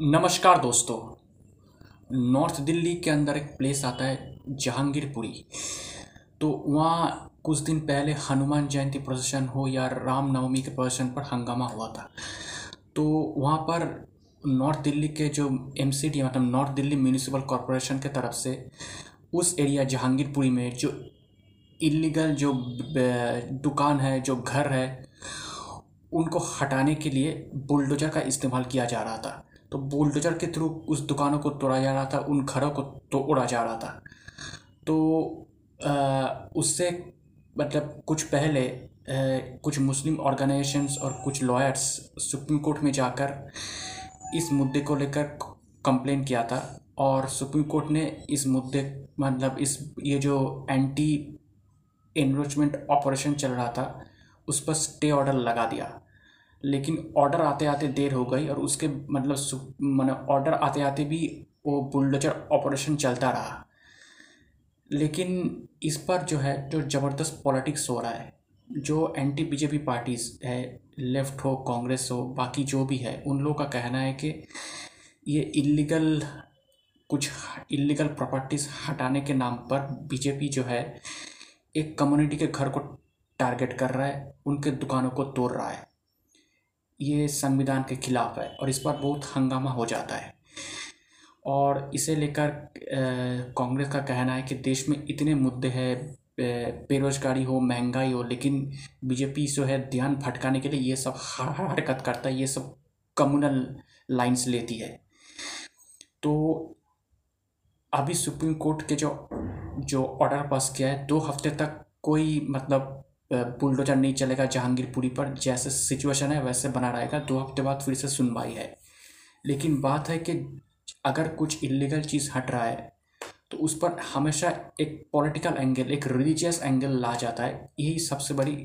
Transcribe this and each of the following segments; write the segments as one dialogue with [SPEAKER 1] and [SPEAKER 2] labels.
[SPEAKER 1] नमस्कार दोस्तों। नॉर्थ दिल्ली के अंदर एक प्लेस आता है, जहांगीरपुरी। तो वहाँ कुछ दिन पहले हनुमान जयंती प्रदर्शन हो या राम नवमी के प्रदर्शन पर हंगामा हुआ था। तो वहाँ पर नॉर्थ दिल्ली के जो एम मतलब नॉर्थ दिल्ली म्यूनिसिपल कॉरपोरेशन के तरफ़ से, उस एरिया जहांगीरपुरी में जो इलीगल जो दुकान है, जो घर है, उनको हटाने के लिए बुलडोजर का इस्तेमाल किया जा रहा था। तो बुलडोजर के थ्रू उस दुकानों को तोड़ा जा रहा था उन घरों को तोड़ा जा रहा था। तो उससे मतलब कुछ पहले आ, कुछ मुस्लिम ऑर्गेनाइजेशंस और कुछ लॉयर्स सुप्रीम कोर्ट में जाकर इस मुद्दे को लेकर कंप्लेन किया था और सुप्रीम कोर्ट ने इस मुद्दे मतलब इस ये जो एंटी एनरोचमेंट ऑपरेशन चल रहा था उस पर स्टे ऑर्डर लगा दिया। लेकिन ऑर्डर आते आते देर हो गई और उसके मतलब मैंने ऑर्डर आते आते भी वो बुलडोजर ऑपरेशन चलता रहा। लेकिन इस पर जो है, जो ज़बरदस्त पॉलिटिक्स हो रहा है, जो एंटी बीजेपी पार्टीज़ है लेफ़्ट हो, कांग्रेस हो, बाकी जो भी है, उन लोगों का कहना है कि ये इलीगल कुछ इलीगल प्रॉपर्टीज़ हटाने के नाम पर बीजेपी जो है, एक कम्युनिटी के घर को टारगेट कर रहा है, उनके दुकानों को तोड़ रहा है। ये संविधान के खिलाफ है और इस पर बहुत हंगामा हो जाता है। और इसे लेकर कांग्रेस का कहना है कि देश में इतने मुद्दे हैं बेरोजगारी हो, महँगाई हो, लेकिन बीजेपी जो है ध्यान भटकाने के लिए ये सब हरकत करता है, ये सब कम्युनल लाइंस लेती है। तो अभी सुप्रीम कोर्ट के जो जो ऑर्डर पास किया है, दो हफ़्ते तक कोई मतलब बुलडोजर नहीं चलेगा जहांगीरपुरी पर। जैसे सिचुएशन है, वैसे बना रहेगा। दो हफ़्ते बाद फिर से सुनवाई है। लेकिन बात है कि अगर कुछ इलीगल चीज़ हट रहा है तो उस पर हमेशा एक पॉलिटिकल एंगल एक रिलीजियस एंगल ला जाता है। यही सबसे बड़ी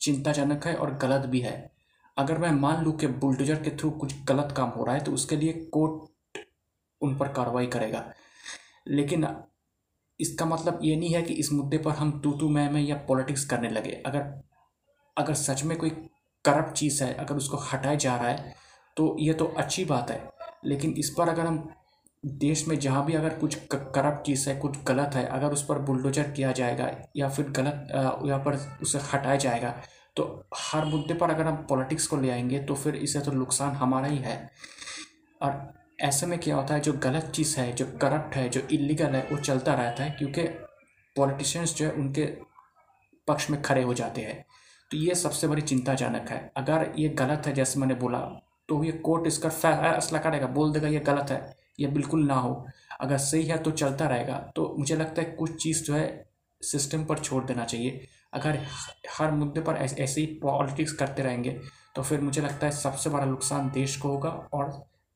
[SPEAKER 1] चिंताजनक है और गलत भी है। अगर मैं मान लूँ कि बुलडोजर के थ्रू कुछ गलत काम हो रहा है तो उसके लिए कोर्ट उन पर कार्रवाई करेगा। लेकिन इसका मतलब ये नहीं है कि इस मुद्दे पर हम तू तू मैं मैं या पॉलिटिक्स करने लगे। अगर अगर सच में कोई करप्ट चीज़ है, अगर उसको हटाया जा रहा है तो ये तो अच्छी बात है। लेकिन इस पर अगर हम देश में जहाँ भी अगर कुछ करप्ट चीज़ है, कुछ गलत है, अगर उस पर बुलडोजर किया जाएगा या फिर गलत यहाँ पर उसे हटाया जाएगा तो हर मुद्दे पर अगर हम पॉलिटिक्स को ले आएँगे तो फिर इससे तो नुकसान हमारा ही है। और ऐसे में क्या होता है, जो गलत चीज़ है, जो करप्ट है, जो इलीगल है, वो चलता रहता है क्योंकि पॉलिटिशियंस जो है, उनके पक्ष में खड़े हो जाते हैं। तो ये सबसे बड़ी चिंताजनक है। अगर ये गलत है, जैसे मैंने बोला तो ये कोर्ट इसका फैसला करेगा बोल देगा, ये गलत है, ये बिल्कुल ना हो। अगर सही है तो चलता रहेगा। तो मुझे लगता है, कुछ चीज़ जो है, सिस्टम पर छोड़ देना चाहिए। अगर हर मुद्दे पर ऐसे ही पॉलिटिक्स करते रहेंगे तो फिर मुझे लगता है, सबसे बड़ा नुकसान देश को होगा और